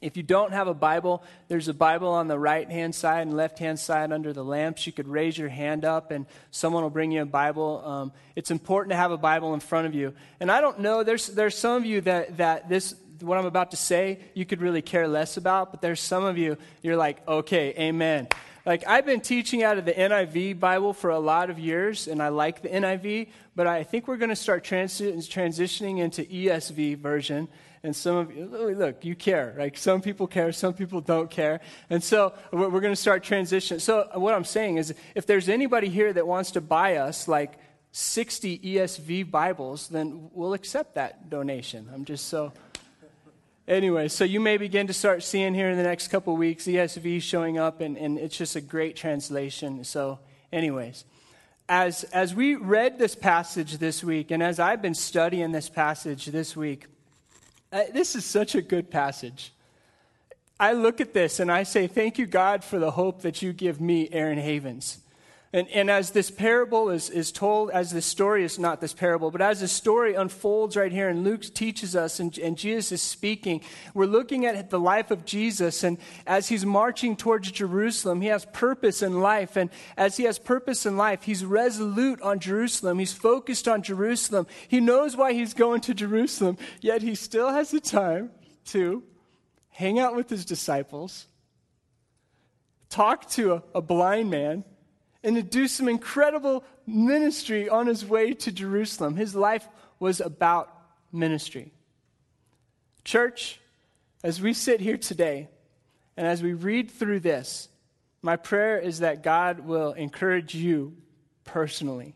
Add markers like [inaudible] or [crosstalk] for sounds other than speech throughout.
If you don't have a Bible, there's a Bible on the right hand side and left hand side under the lamps. You could raise your hand up and someone will bring you a Bible. Um, it's important to have a Bible in front of you. And I don't know, there's, there's some of you that, that this, what I'm about to say, you could really care less about, but there's some of you, you're like, okay, amen. Like, I've been teaching out of the NIV Bible for a lot of years, and I like the NIV, but I think we're going to start trans- transitioning into ESV version and some of you, look, you care. Like some people care, some people don't care. And so we're, we're going to start transition. So what I'm saying is if there's anybody here that wants to buy us like 60 ESV Bibles, then we'll accept that donation. I'm just so. Anyway, so you may begin to start seeing here in the next couple weeks ESV showing up, and, and it's just a great translation. So, anyways, as, as we read this passage this week, and as I've been studying this passage this week, uh, this is such a good passage. I look at this and I say, Thank you, God, for the hope that you give me, Aaron Havens. And, and as this parable is, is told, as this story is not this parable, but as this story unfolds right here, and Luke teaches us, and, and Jesus is speaking, we're looking at the life of Jesus. And as he's marching towards Jerusalem, he has purpose in life. And as he has purpose in life, he's resolute on Jerusalem. He's focused on Jerusalem. He knows why he's going to Jerusalem, yet he still has the time to hang out with his disciples, talk to a, a blind man and to do some incredible ministry on his way to Jerusalem. His life was about ministry. Church, as we sit here today and as we read through this, my prayer is that God will encourage you personally,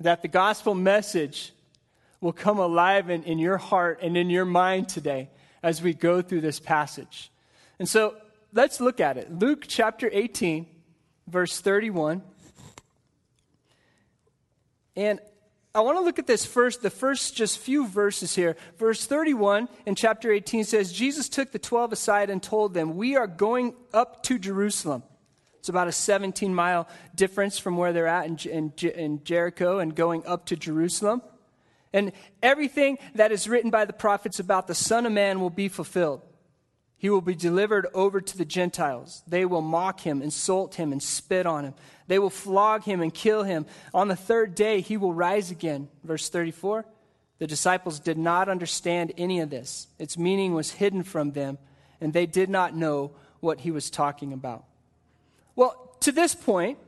that the gospel message will come alive in, in your heart and in your mind today as we go through this passage. And so let's look at it. Luke chapter 18 verse 31. And I want to look at this first, the first just few verses here. Verse 31 in chapter 18 says, Jesus took the 12 aside and told them, We are going up to Jerusalem. It's about a 17 mile difference from where they're at in, in, in Jericho and going up to Jerusalem. And everything that is written by the prophets about the Son of Man will be fulfilled. He will be delivered over to the Gentiles. They will mock him, insult him, and spit on him. They will flog him and kill him. On the third day, he will rise again. Verse 34 The disciples did not understand any of this, its meaning was hidden from them, and they did not know what he was talking about. Well, to this point,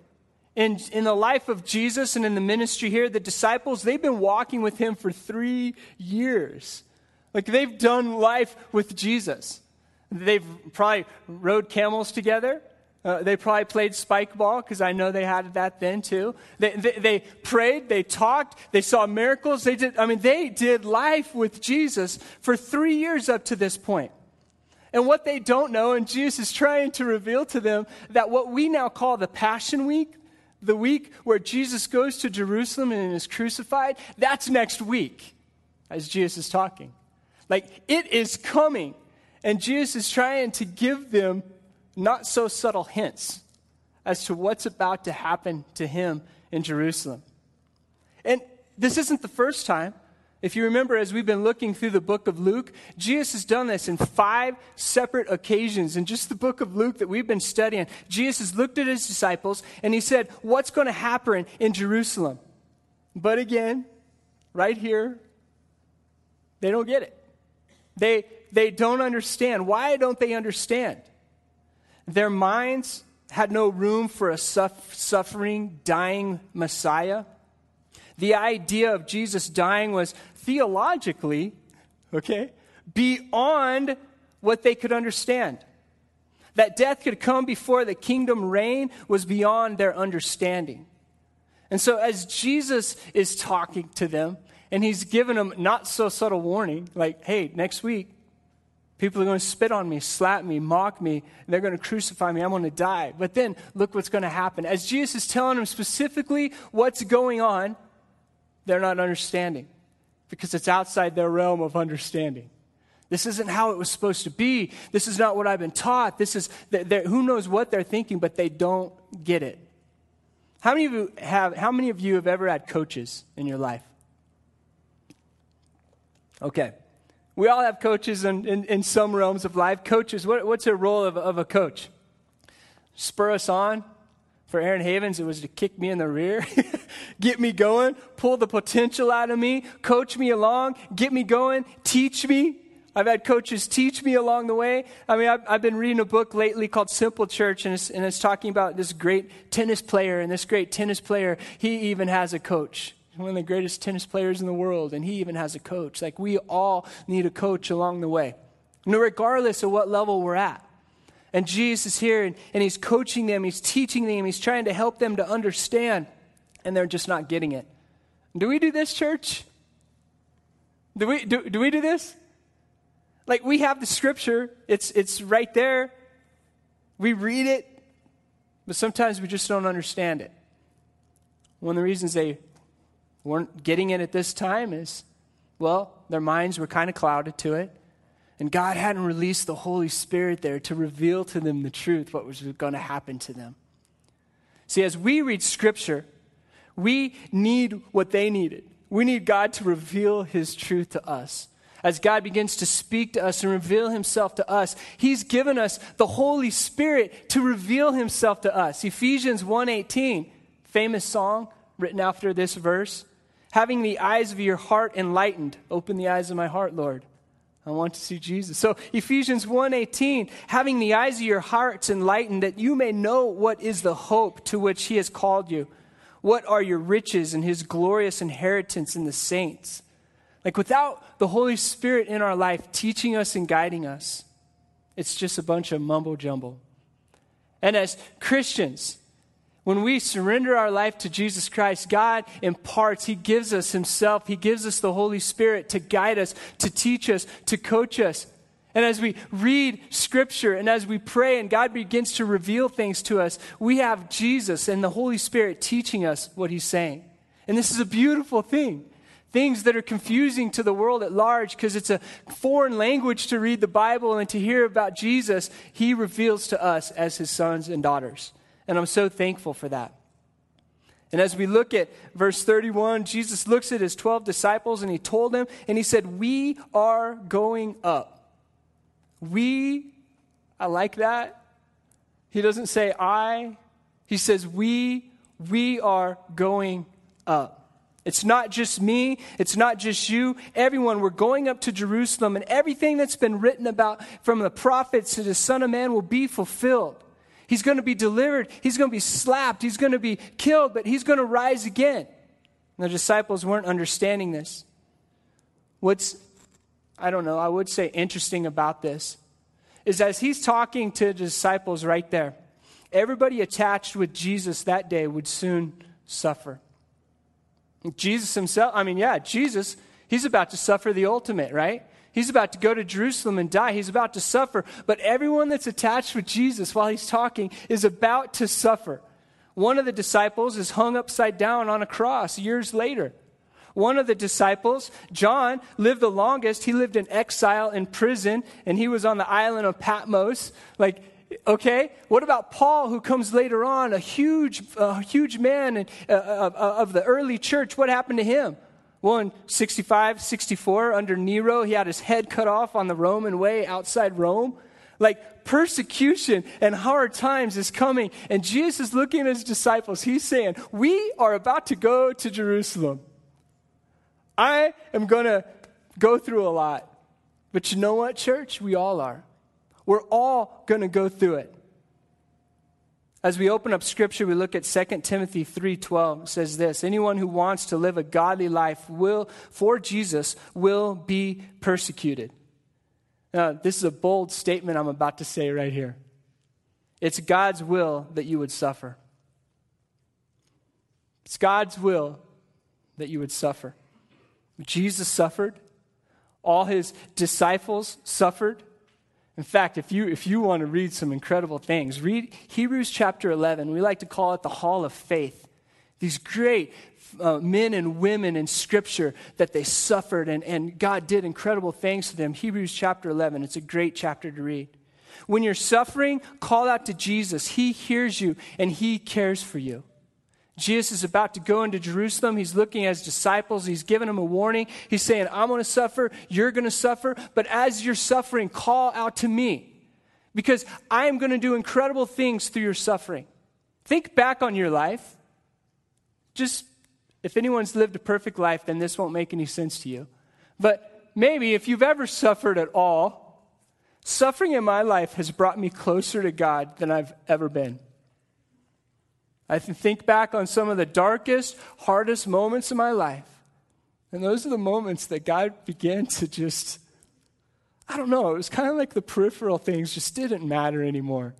in, in the life of Jesus and in the ministry here, the disciples, they've been walking with him for three years. Like they've done life with Jesus. They've probably rode camels together. Uh, they probably played spike ball because I know they had that then too. They, they, they, prayed, they talked, they saw miracles. They did, I mean, they did life with Jesus for three years up to this point. And what they don't know, and Jesus is trying to reveal to them that what we now call the Passion Week, the week where Jesus goes to Jerusalem and is crucified, that's next week as Jesus is talking. Like, it is coming. And Jesus is trying to give them not so subtle hints as to what's about to happen to him in Jerusalem. And this isn't the first time. If you remember, as we've been looking through the book of Luke, Jesus has done this in five separate occasions. In just the book of Luke that we've been studying, Jesus has looked at his disciples and he said, What's going to happen in Jerusalem? But again, right here, they don't get it. They, they don't understand. Why don't they understand? Their minds had no room for a suffering, dying Messiah. The idea of Jesus dying was theologically, okay, beyond what they could understand. That death could come before the kingdom reign was beyond their understanding. And so, as Jesus is talking to them, and he's given them not so subtle warning, like, hey, next week, People are going to spit on me, slap me, mock me, and they're going to crucify me. I'm going to die. But then look what's going to happen. As Jesus is telling them specifically what's going on, they're not understanding because it's outside their realm of understanding. This isn't how it was supposed to be. This is not what I've been taught. This is who knows what they're thinking, but they don't get it. How many of you have how many of you have ever had coaches in your life? Okay. We all have coaches in, in, in some realms of life. Coaches, what, what's the role of, of a coach? Spur us on. For Aaron Havens, it was to kick me in the rear, [laughs] get me going, pull the potential out of me, coach me along, get me going, teach me. I've had coaches teach me along the way. I mean, I've, I've been reading a book lately called Simple Church, and it's, and it's talking about this great tennis player. And this great tennis player, he even has a coach one of the greatest tennis players in the world, and he even has a coach. Like, we all need a coach along the way, No, regardless of what level we're at. And Jesus is here, and, and he's coaching them, he's teaching them, he's trying to help them to understand, and they're just not getting it. Do we do this, church? Do we do, do we do this? Like we have the scripture, it's it's right there. We read it, but sometimes we just don't understand it. One of the reasons they weren't getting it at this time is, well, their minds were kind of clouded to it. And God hadn't released the Holy Spirit there to reveal to them the truth, what was going to happen to them. See, as we read Scripture, we need what they needed. We need God to reveal His truth to us. As God begins to speak to us and reveal Himself to us, He's given us the Holy Spirit to reveal Himself to us. Ephesians 1:18, famous song written after this verse, having the eyes of your heart enlightened. Open the eyes of my heart, Lord. I want to see Jesus. So Ephesians 1:18, having the eyes of your hearts enlightened that you may know what is the hope to which he has called you. What are your riches and his glorious inheritance in the saints? Like without the Holy Spirit in our life teaching us and guiding us, it's just a bunch of mumbo jumbo. And as Christians, when we surrender our life to Jesus Christ, God imparts, He gives us Himself. He gives us the Holy Spirit to guide us, to teach us, to coach us. And as we read Scripture and as we pray and God begins to reveal things to us, we have Jesus and the Holy Spirit teaching us what He's saying. And this is a beautiful thing. Things that are confusing to the world at large because it's a foreign language to read the Bible and to hear about Jesus, He reveals to us as His sons and daughters. And I'm so thankful for that. And as we look at verse 31, Jesus looks at his 12 disciples and he told them, and he said, We are going up. We, I like that. He doesn't say I, he says, We, we are going up. It's not just me. It's not just you. Everyone, we're going up to Jerusalem, and everything that's been written about from the prophets to the Son of Man will be fulfilled. He's going to be delivered. He's going to be slapped. He's going to be killed, but he's going to rise again. And the disciples weren't understanding this. What's, I don't know, I would say interesting about this is as he's talking to the disciples right there, everybody attached with Jesus that day would soon suffer. Jesus himself, I mean, yeah, Jesus, he's about to suffer the ultimate, right? He's about to go to Jerusalem and die. He's about to suffer. But everyone that's attached with Jesus while he's talking is about to suffer. One of the disciples is hung upside down on a cross years later. One of the disciples, John, lived the longest. He lived in exile in prison, and he was on the island of Patmos. Like, okay, what about Paul, who comes later on, a huge, uh, huge man uh, of the early church? What happened to him? Well, in 65, 64, under Nero, he had his head cut off on the Roman way outside Rome. Like persecution and hard times is coming. And Jesus is looking at his disciples. He's saying, We are about to go to Jerusalem. I am going to go through a lot. But you know what, church? We all are. We're all going to go through it. As we open up scripture, we look at 2 Timothy 3:12. Says this, anyone who wants to live a godly life will for Jesus will be persecuted. Now, this is a bold statement I'm about to say right here. It's God's will that you would suffer. It's God's will that you would suffer. Jesus suffered. All his disciples suffered. In fact, if you, if you want to read some incredible things, read Hebrews chapter 11. We like to call it the Hall of Faith. These great uh, men and women in Scripture that they suffered, and, and God did incredible things to them. Hebrews chapter 11. It's a great chapter to read. When you're suffering, call out to Jesus. He hears you and He cares for you. Jesus is about to go into Jerusalem. He's looking at his disciples. He's giving them a warning. He's saying, I'm going to suffer. You're going to suffer. But as you're suffering, call out to me because I am going to do incredible things through your suffering. Think back on your life. Just if anyone's lived a perfect life, then this won't make any sense to you. But maybe if you've ever suffered at all, suffering in my life has brought me closer to God than I've ever been. I think back on some of the darkest, hardest moments of my life. And those are the moments that God began to just, I don't know, it was kind of like the peripheral things just didn't matter anymore.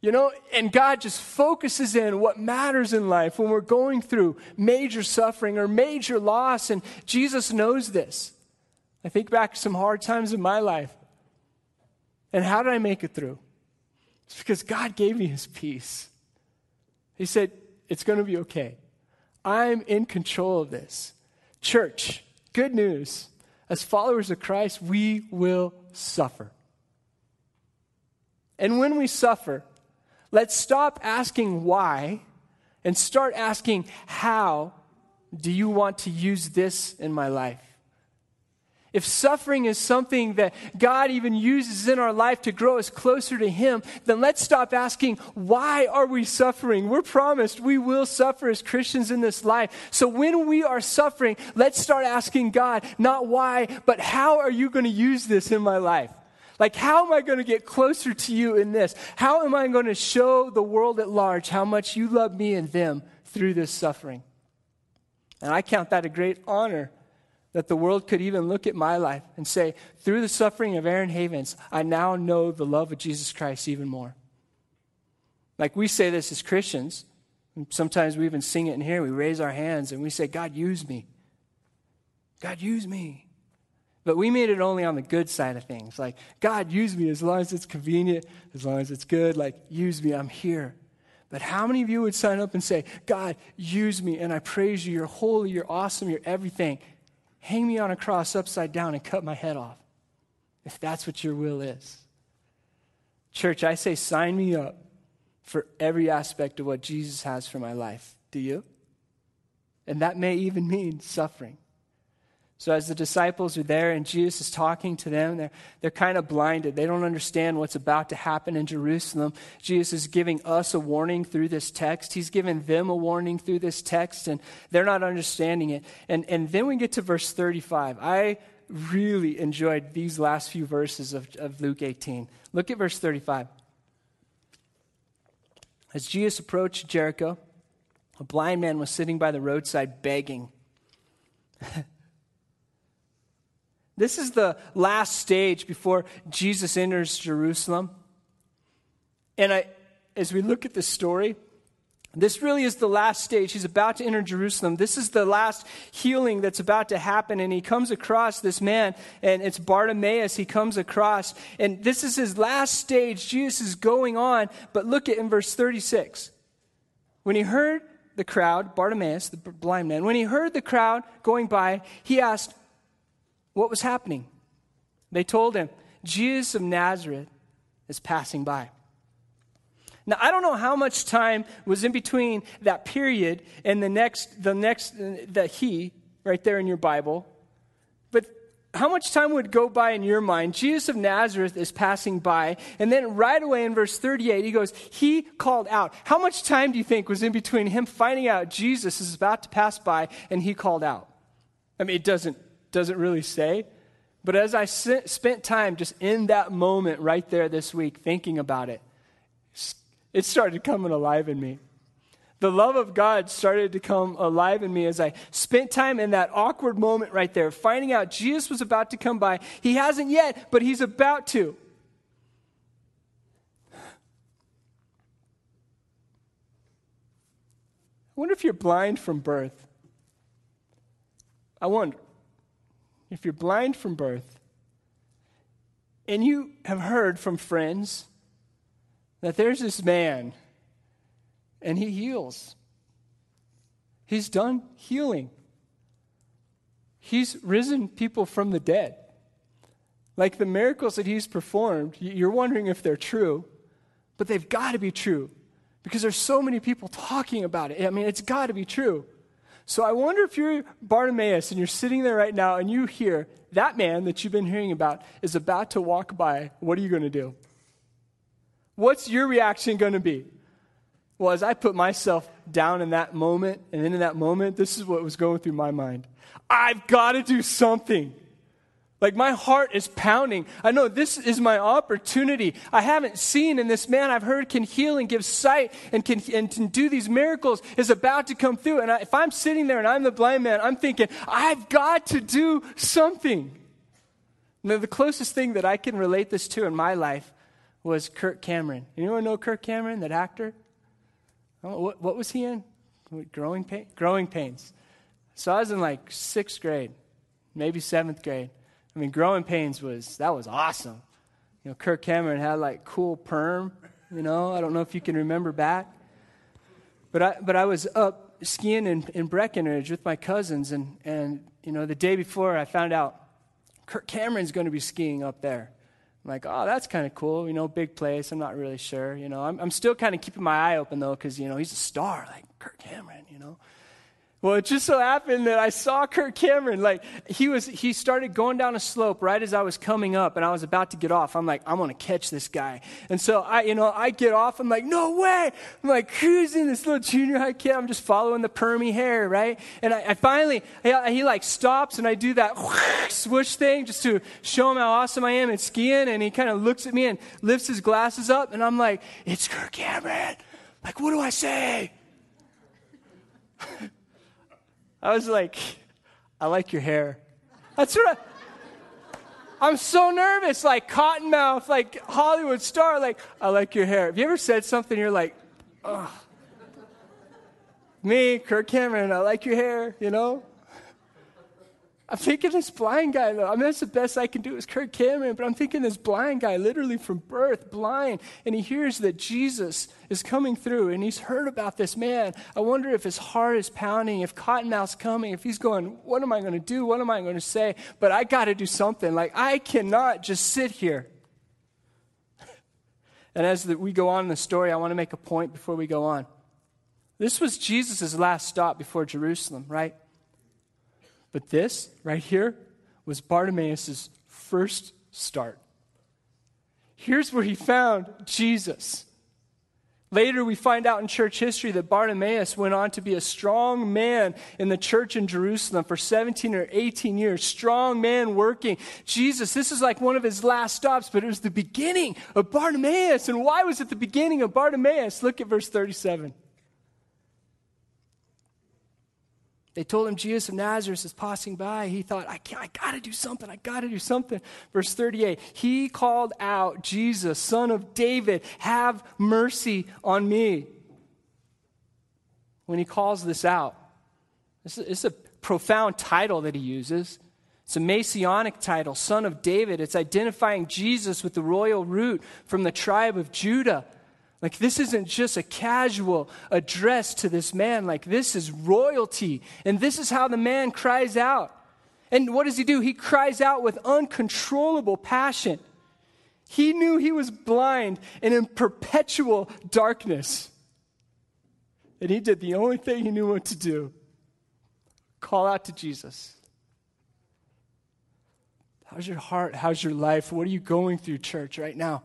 You know, and God just focuses in what matters in life when we're going through major suffering or major loss, and Jesus knows this. I think back to some hard times in my life. And how did I make it through? It's because God gave me his peace. He said, It's going to be okay. I'm in control of this. Church, good news. As followers of Christ, we will suffer. And when we suffer, let's stop asking why and start asking, How do you want to use this in my life? If suffering is something that God even uses in our life to grow us closer to Him, then let's stop asking, why are we suffering? We're promised we will suffer as Christians in this life. So when we are suffering, let's start asking God, not why, but how are you going to use this in my life? Like, how am I going to get closer to you in this? How am I going to show the world at large how much you love me and them through this suffering? And I count that a great honor that the world could even look at my life and say, through the suffering of Aaron Havens, I now know the love of Jesus Christ even more. Like we say this as Christians. Sometimes we even sing it in here. We raise our hands and we say, God, use me. God, use me. But we made it only on the good side of things. Like, God, use me as long as it's convenient, as long as it's good. Like, use me, I'm here. But how many of you would sign up and say, God, use me, and I praise you, you're holy, you're awesome, you're everything? Hang me on a cross upside down and cut my head off, if that's what your will is. Church, I say, sign me up for every aspect of what Jesus has for my life. Do you? And that may even mean suffering. So, as the disciples are there and Jesus is talking to them, they're, they're kind of blinded. They don't understand what's about to happen in Jerusalem. Jesus is giving us a warning through this text. He's giving them a warning through this text, and they're not understanding it. And, and then we get to verse 35. I really enjoyed these last few verses of, of Luke 18. Look at verse 35. As Jesus approached Jericho, a blind man was sitting by the roadside begging. [laughs] This is the last stage before Jesus enters Jerusalem. And I, as we look at this story, this really is the last stage. He's about to enter Jerusalem. This is the last healing that's about to happen. And he comes across this man, and it's Bartimaeus he comes across. And this is his last stage. Jesus is going on. But look at in verse 36. When he heard the crowd, Bartimaeus, the blind man, when he heard the crowd going by, he asked, what was happening. They told him, Jesus of Nazareth is passing by. Now, I don't know how much time was in between that period and the next, the next, uh, the he, right there in your Bible. But how much time would go by in your mind? Jesus of Nazareth is passing by, and then right away in verse 38, he goes, He called out. How much time do you think was in between him finding out Jesus is about to pass by and he called out? I mean, it doesn't doesn't really say. But as I spent time just in that moment right there this week thinking about it, it started coming alive in me. The love of God started to come alive in me as I spent time in that awkward moment right there, finding out Jesus was about to come by. He hasn't yet, but he's about to. I wonder if you're blind from birth. I wonder if you're blind from birth, and you have heard from friends that there's this man and he heals, he's done healing, he's risen people from the dead. Like the miracles that he's performed, you're wondering if they're true, but they've got to be true because there's so many people talking about it. I mean, it's got to be true. So I wonder if you're Bartimaeus and you're sitting there right now and you hear that man that you've been hearing about is about to walk by. What are you going to do? What's your reaction going to be? Well, as I put myself down in that moment, and then in that moment, this is what was going through my mind. I've got to do something. Like my heart is pounding. I know this is my opportunity. I haven't seen, and this man I've heard can heal and give sight and can, and can do these miracles is about to come through. And I, if I'm sitting there and I'm the blind man, I'm thinking, I've got to do something. Now, the closest thing that I can relate this to in my life was Kirk Cameron. Anyone know Kirk Cameron, that actor? What, what was he in? Growing, pain, growing pains. So I was in like sixth grade, maybe seventh grade. I mean, Growing Pains was, that was awesome. You know, Kirk Cameron had like cool perm, you know, I don't know if you can remember back. But I, but I was up skiing in, in Breckenridge with my cousins, and, and, you know, the day before I found out Kirk Cameron's going to be skiing up there. I'm like, oh, that's kind of cool, you know, big place. I'm not really sure, you know. I'm, I'm still kind of keeping my eye open, though, because, you know, he's a star, like Kirk Cameron, you know. Well, it just so happened that I saw Kirk Cameron. Like he was, he started going down a slope right as I was coming up, and I was about to get off. I'm like, I'm gonna catch this guy. And so I, you know, I get off. I'm like, no way. I'm like cruising this little junior high kid. I'm just following the permy hair, right? And I, I finally, he, he, like stops, and I do that [laughs] swoosh thing just to show him how awesome I am at skiing. And he kind of looks at me and lifts his glasses up, and I'm like, it's Kirk Cameron. Like, what do I say? [laughs] I was like, I like your hair. That's what I, I'm so nervous, like cottonmouth, like Hollywood star, like, I like your hair. Have you ever said something you're like, ugh. Me, Kirk Cameron, I like your hair, you know? I'm thinking this blind guy, though. I mean, that's the best I can do is Kirk Cameron, but I'm thinking this blind guy, literally from birth, blind, and he hears that Jesus is coming through, and he's heard about this man. I wonder if his heart is pounding, if Cottonmouth's coming, if he's going, What am I going to do? What am I going to say? But I got to do something. Like, I cannot just sit here. [laughs] And as the, we go on in the story, I want to make a point before we go on. This was Jesus' last stop before Jerusalem, right? But this right here was Bartimaeus' first start. Here's where he found Jesus. Later, we find out in church history that Bartimaeus went on to be a strong man in the church in Jerusalem for 17 or 18 years. Strong man working. Jesus, this is like one of his last stops, but it was the beginning of Bartimaeus. And why was it the beginning of Bartimaeus? Look at verse 37. They told him Jesus of Nazareth is passing by. He thought, I, can't, I got to do something. I got to do something. Verse 38 He called out, Jesus, son of David, have mercy on me. When he calls this out, is a profound title that he uses. It's a messianic title, son of David. It's identifying Jesus with the royal root from the tribe of Judah. Like, this isn't just a casual address to this man. Like, this is royalty. And this is how the man cries out. And what does he do? He cries out with uncontrollable passion. He knew he was blind and in perpetual darkness. And he did the only thing he knew what to do call out to Jesus. How's your heart? How's your life? What are you going through, church, right now?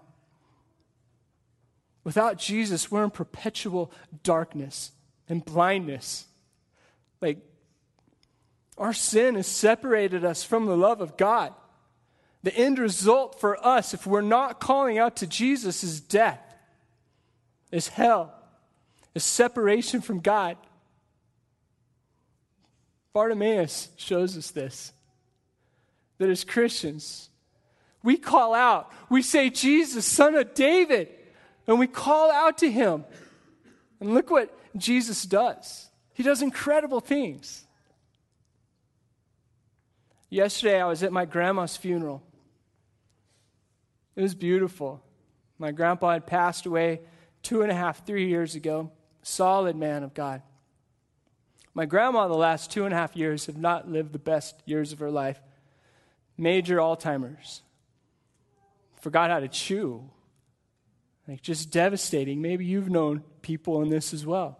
Without Jesus, we're in perpetual darkness and blindness. Like, our sin has separated us from the love of God. The end result for us, if we're not calling out to Jesus, is death, is hell, is separation from God. Bartimaeus shows us this that as Christians, we call out, we say, Jesus, son of David. And we call out to him. And look what Jesus does. He does incredible things. Yesterday, I was at my grandma's funeral. It was beautiful. My grandpa had passed away two and a half, three years ago. Solid man of God. My grandma, the last two and a half years, have not lived the best years of her life. Major Alzheimer's. Forgot how to chew Like, just devastating. Maybe you've known people in this as well.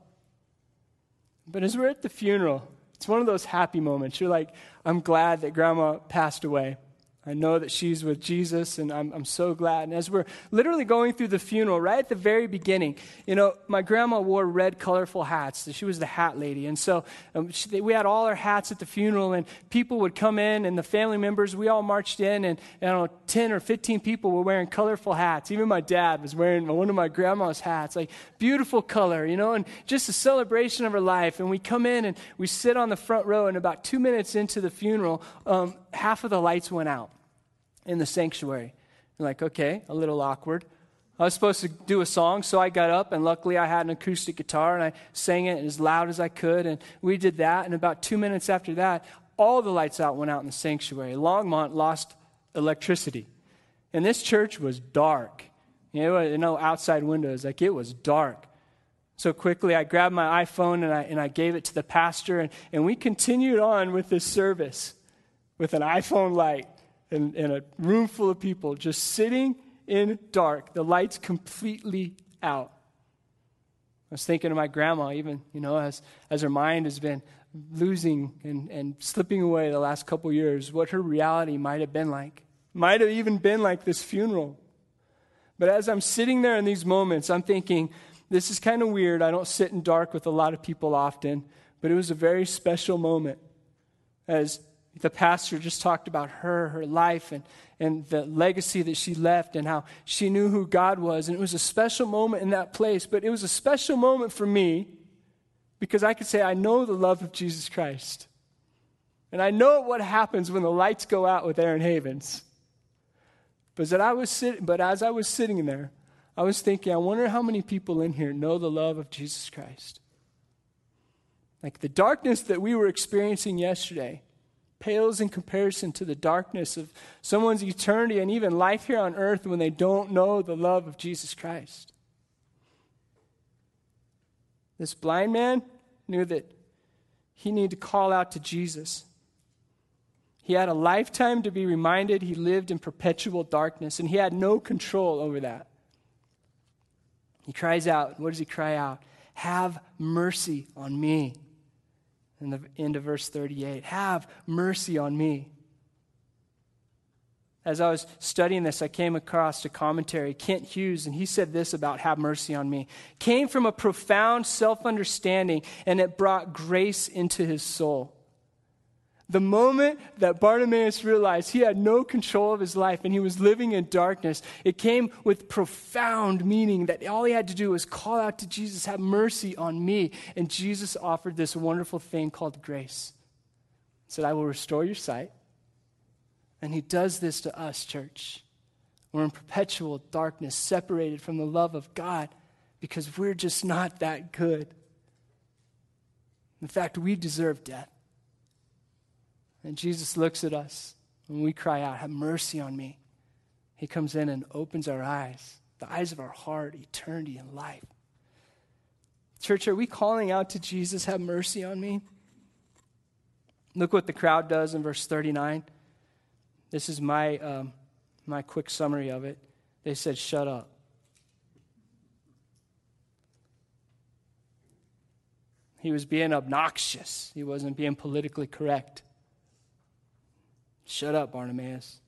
But as we're at the funeral, it's one of those happy moments. You're like, I'm glad that grandma passed away. I know that she's with Jesus, and I'm, I'm so glad. And as we're literally going through the funeral, right at the very beginning, you know, my grandma wore red, colorful hats. She was the hat lady. And so um, she, we had all our hats at the funeral, and people would come in, and the family members, we all marched in, and I don't know, 10 or 15 people were wearing colorful hats. Even my dad was wearing one of my grandma's hats, like beautiful color, you know, and just a celebration of her life. And we come in, and we sit on the front row, and about two minutes into the funeral, um, half of the lights went out in the sanctuary. You're like, okay, a little awkward. I was supposed to do a song, so I got up, and luckily I had an acoustic guitar, and I sang it as loud as I could, and we did that. And about two minutes after that, all the lights out went out in the sanctuary. Longmont lost electricity, and this church was dark. You know, know outside windows, like it was dark. So quickly, I grabbed my iPhone and I, and I gave it to the pastor, and, and we continued on with this service with an iPhone light in, in a room full of people just sitting in dark, the lights completely out. I was thinking of my grandma, even, you know, as, as her mind has been losing and, and slipping away the last couple years, what her reality might have been like. Might have even been like this funeral. But as I'm sitting there in these moments, I'm thinking, this is kind of weird. I don't sit in dark with a lot of people often, but it was a very special moment as the pastor just talked about her, her life, and, and the legacy that she left, and how she knew who God was. And it was a special moment in that place, but it was a special moment for me because I could say, I know the love of Jesus Christ. And I know what happens when the lights go out with Aaron Havens. But, that I was sit- but as I was sitting there, I was thinking, I wonder how many people in here know the love of Jesus Christ. Like the darkness that we were experiencing yesterday pales in comparison to the darkness of someone's eternity and even life here on earth when they don't know the love of Jesus Christ. This blind man knew that he needed to call out to Jesus. He had a lifetime to be reminded he lived in perpetual darkness, and he had no control over that. He cries out. What does he cry out? Have mercy on me in the end of verse 38 Have mercy on me. As I was studying this, I came across a commentary, Kent Hughes, and he said this about have mercy on me. Came from a profound self understanding, and it brought grace into his soul. The moment that Bartimaeus realized he had no control of his life and he was living in darkness, it came with profound meaning that all he had to do was call out to Jesus, Have mercy on me. And Jesus offered this wonderful thing called grace. He said, I will restore your sight. And he does this to us, church. We're in perpetual darkness, separated from the love of God because we're just not that good. In fact, we deserve death. And Jesus looks at us when we cry out, Have mercy on me. He comes in and opens our eyes, the eyes of our heart, eternity and life. Church, are we calling out to Jesus, Have mercy on me? Look what the crowd does in verse 39. This is my, um, my quick summary of it. They said, Shut up. He was being obnoxious, he wasn't being politically correct. Shut up, Bartimaeus.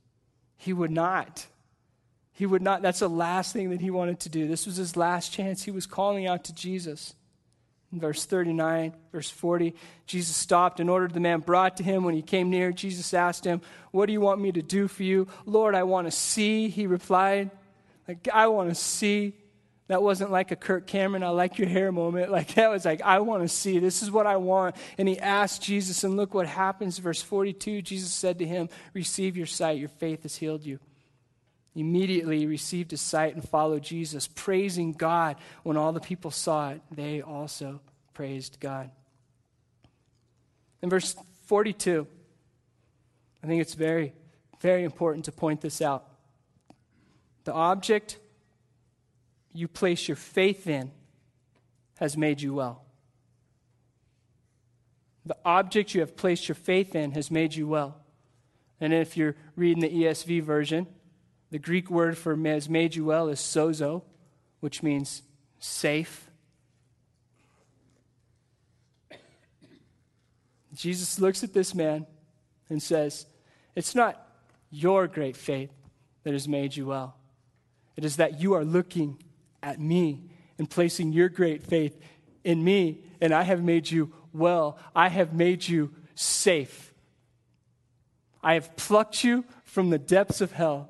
He would not. He would not. That's the last thing that he wanted to do. This was his last chance. He was calling out to Jesus. In verse 39, verse 40, Jesus stopped and ordered the man brought to him. When he came near, Jesus asked him, What do you want me to do for you? Lord, I want to see, he replied. Like, I want to see. That wasn't like a Kirk Cameron, I like your hair moment. [laughs] Like that was like, I want to see. This is what I want. And he asked Jesus, and look what happens. Verse 42 Jesus said to him, Receive your sight, your faith has healed you. Immediately he received his sight and followed Jesus, praising God. When all the people saw it, they also praised God. In verse 42, I think it's very, very important to point this out. The object you place your faith in has made you well. The object you have placed your faith in has made you well. And if you're reading the ESV version, the Greek word for has made you well is sozo, which means safe. Jesus looks at this man and says, It's not your great faith that has made you well. It is that you are looking at me and placing your great faith in me, and I have made you well. I have made you safe. I have plucked you from the depths of hell.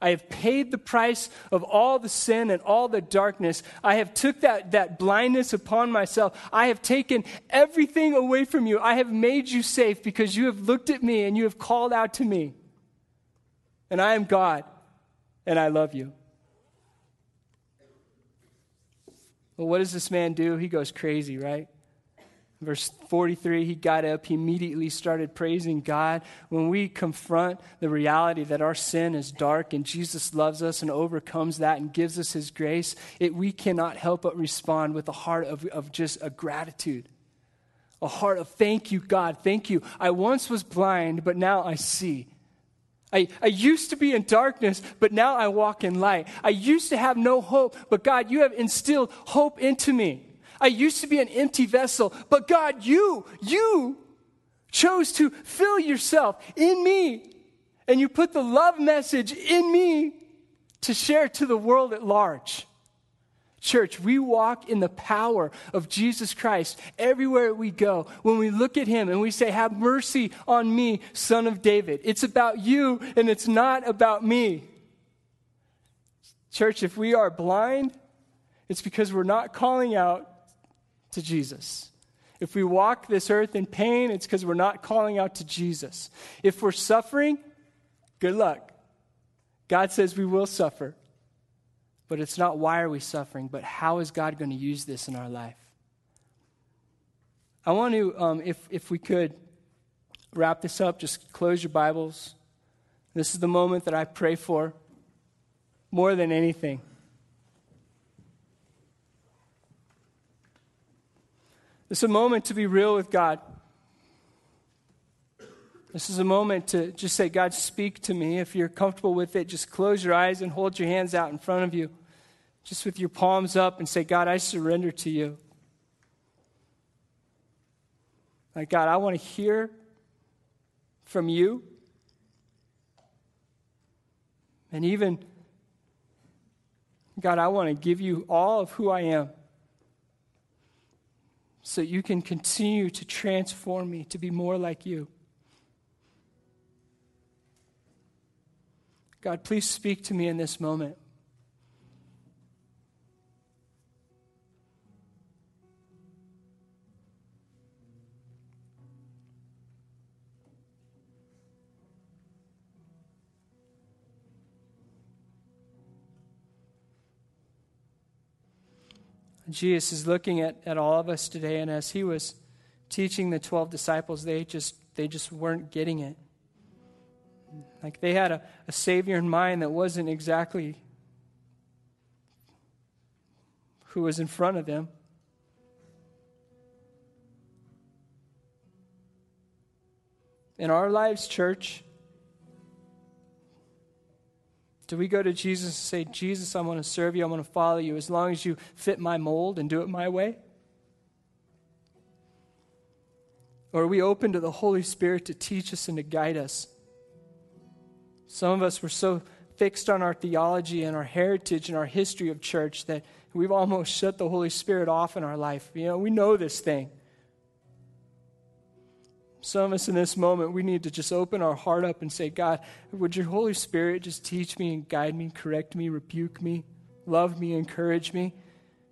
I have paid the price of all the sin and all the darkness. I have took that, that blindness upon myself. I have taken everything away from you. I have made you safe because you have looked at me and you have called out to me. And I am God and I love you. Well, what does this man do? He goes crazy, right? Verse 43, he got up, he immediately started praising God. When we confront the reality that our sin is dark and Jesus loves us and overcomes that and gives us his grace, it, we cannot help but respond with a heart of, of just a gratitude. A heart of thank you, God, thank you. I once was blind, but now I see. I, I used to be in darkness, but now I walk in light. I used to have no hope, but God, you have instilled hope into me. I used to be an empty vessel, but God, you, you chose to fill yourself in me. And you put the love message in me to share to the world at large. Church, we walk in the power of Jesus Christ everywhere we go. When we look at him and we say, Have mercy on me, son of David. It's about you and it's not about me. Church, if we are blind, it's because we're not calling out to Jesus. If we walk this earth in pain, it's because we're not calling out to Jesus. If we're suffering, good luck. God says we will suffer. But it's not why are we suffering, but how is God going to use this in our life? I want to, um, if, if we could, wrap this up, just close your Bibles. This is the moment that I pray for more than anything. Is a moment to be real with God. This is a moment to just say, God, speak to me. If you're comfortable with it, just close your eyes and hold your hands out in front of you, just with your palms up, and say, God, I surrender to you. Like, God, I want to hear from you. And even, God, I want to give you all of who I am so you can continue to transform me to be more like you. God, please speak to me in this moment. Jesus is looking at, at all of us today, and as he was teaching the 12 disciples, they just, they just weren't getting it. Like they had a, a Savior in mind that wasn't exactly who was in front of them. In our lives, church, do we go to Jesus and say, Jesus, I want to serve you, I want to follow you, as long as you fit my mold and do it my way? Or are we open to the Holy Spirit to teach us and to guide us? Some of us were so fixed on our theology and our heritage and our history of church that we've almost shut the Holy Spirit off in our life. You know, we know this thing. Some of us in this moment, we need to just open our heart up and say, God, would your Holy Spirit just teach me and guide me, correct me, rebuke me, love me, encourage me?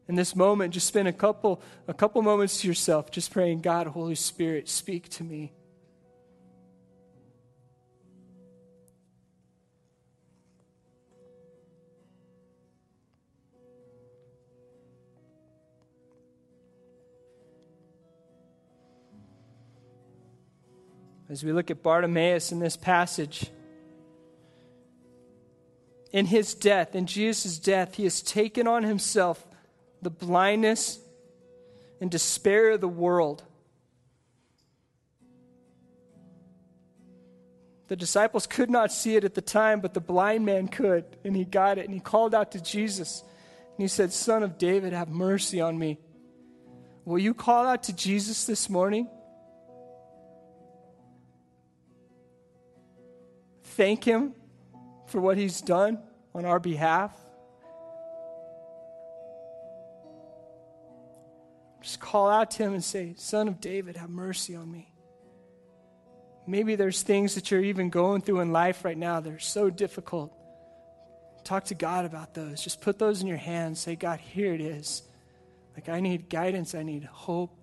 In this moment, just spend a couple, a couple moments to yourself, just praying, God, Holy Spirit, speak to me. As we look at Bartimaeus in this passage. In his death, in Jesus' death, he has taken on himself the blindness and despair of the world. The disciples could not see it at the time, but the blind man could, and he got it, and he called out to Jesus. And he said, Son of David, have mercy on me. Will you call out to Jesus this morning? Thank him for what he's done on our behalf. Just call out to him and say, Son of David, have mercy on me. Maybe there's things that you're even going through in life right now that are so difficult. Talk to God about those. Just put those in your hands. Say, God, here it is. Like, I need guidance. I need hope.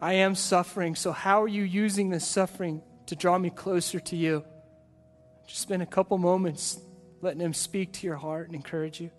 I am suffering. So, how are you using this suffering to draw me closer to you? Just spend a couple moments letting Him speak to your heart and encourage you.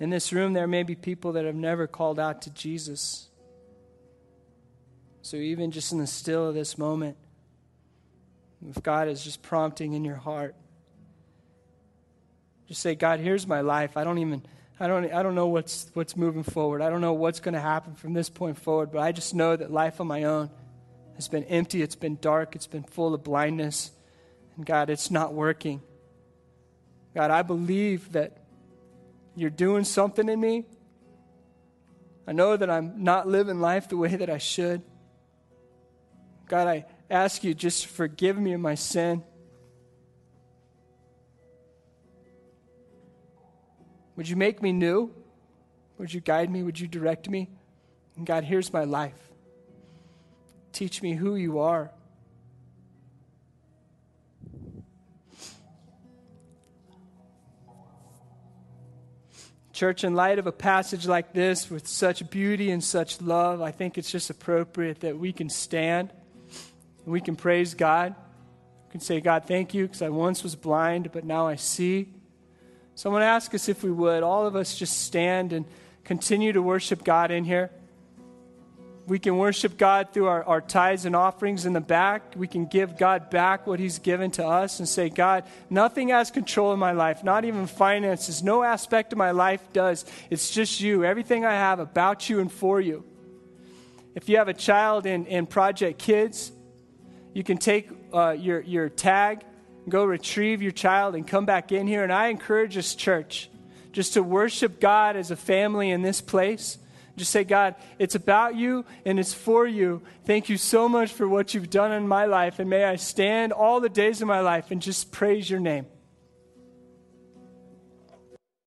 In this room, there may be people that have never called out to Jesus. So, even just in the still of this moment, if God is just prompting in your heart, just say, God, here's my life. I don't even. I don't, I don't know what's, what's moving forward. I don't know what's going to happen from this point forward, but I just know that life on my own has been empty. It's been dark. It's been full of blindness. And God, it's not working. God, I believe that you're doing something in me. I know that I'm not living life the way that I should. God, I ask you just forgive me of my sin. Would you make me new? Would you guide me? Would you direct me? And God, here's my life. Teach me who you are. Church, in light of a passage like this with such beauty and such love, I think it's just appropriate that we can stand and we can praise God. We can say, God, thank you because I once was blind, but now I see. So I want to ask us if we would, all of us just stand and continue to worship God in here. We can worship God through our, our tithes and offerings in the back. We can give God back what He's given to us and say, God, nothing has control of my life, not even finances. No aspect of my life does. It's just you. Everything I have about you and for you. If you have a child in, in Project Kids, you can take uh, your, your tag, go retrieve your child, and come back in here. And I encourage this church just to worship God as a family in this place just say, God, it's about you and it's for you. Thank you so much for what you've done in my life. And may I stand all the days of my life and just praise your name.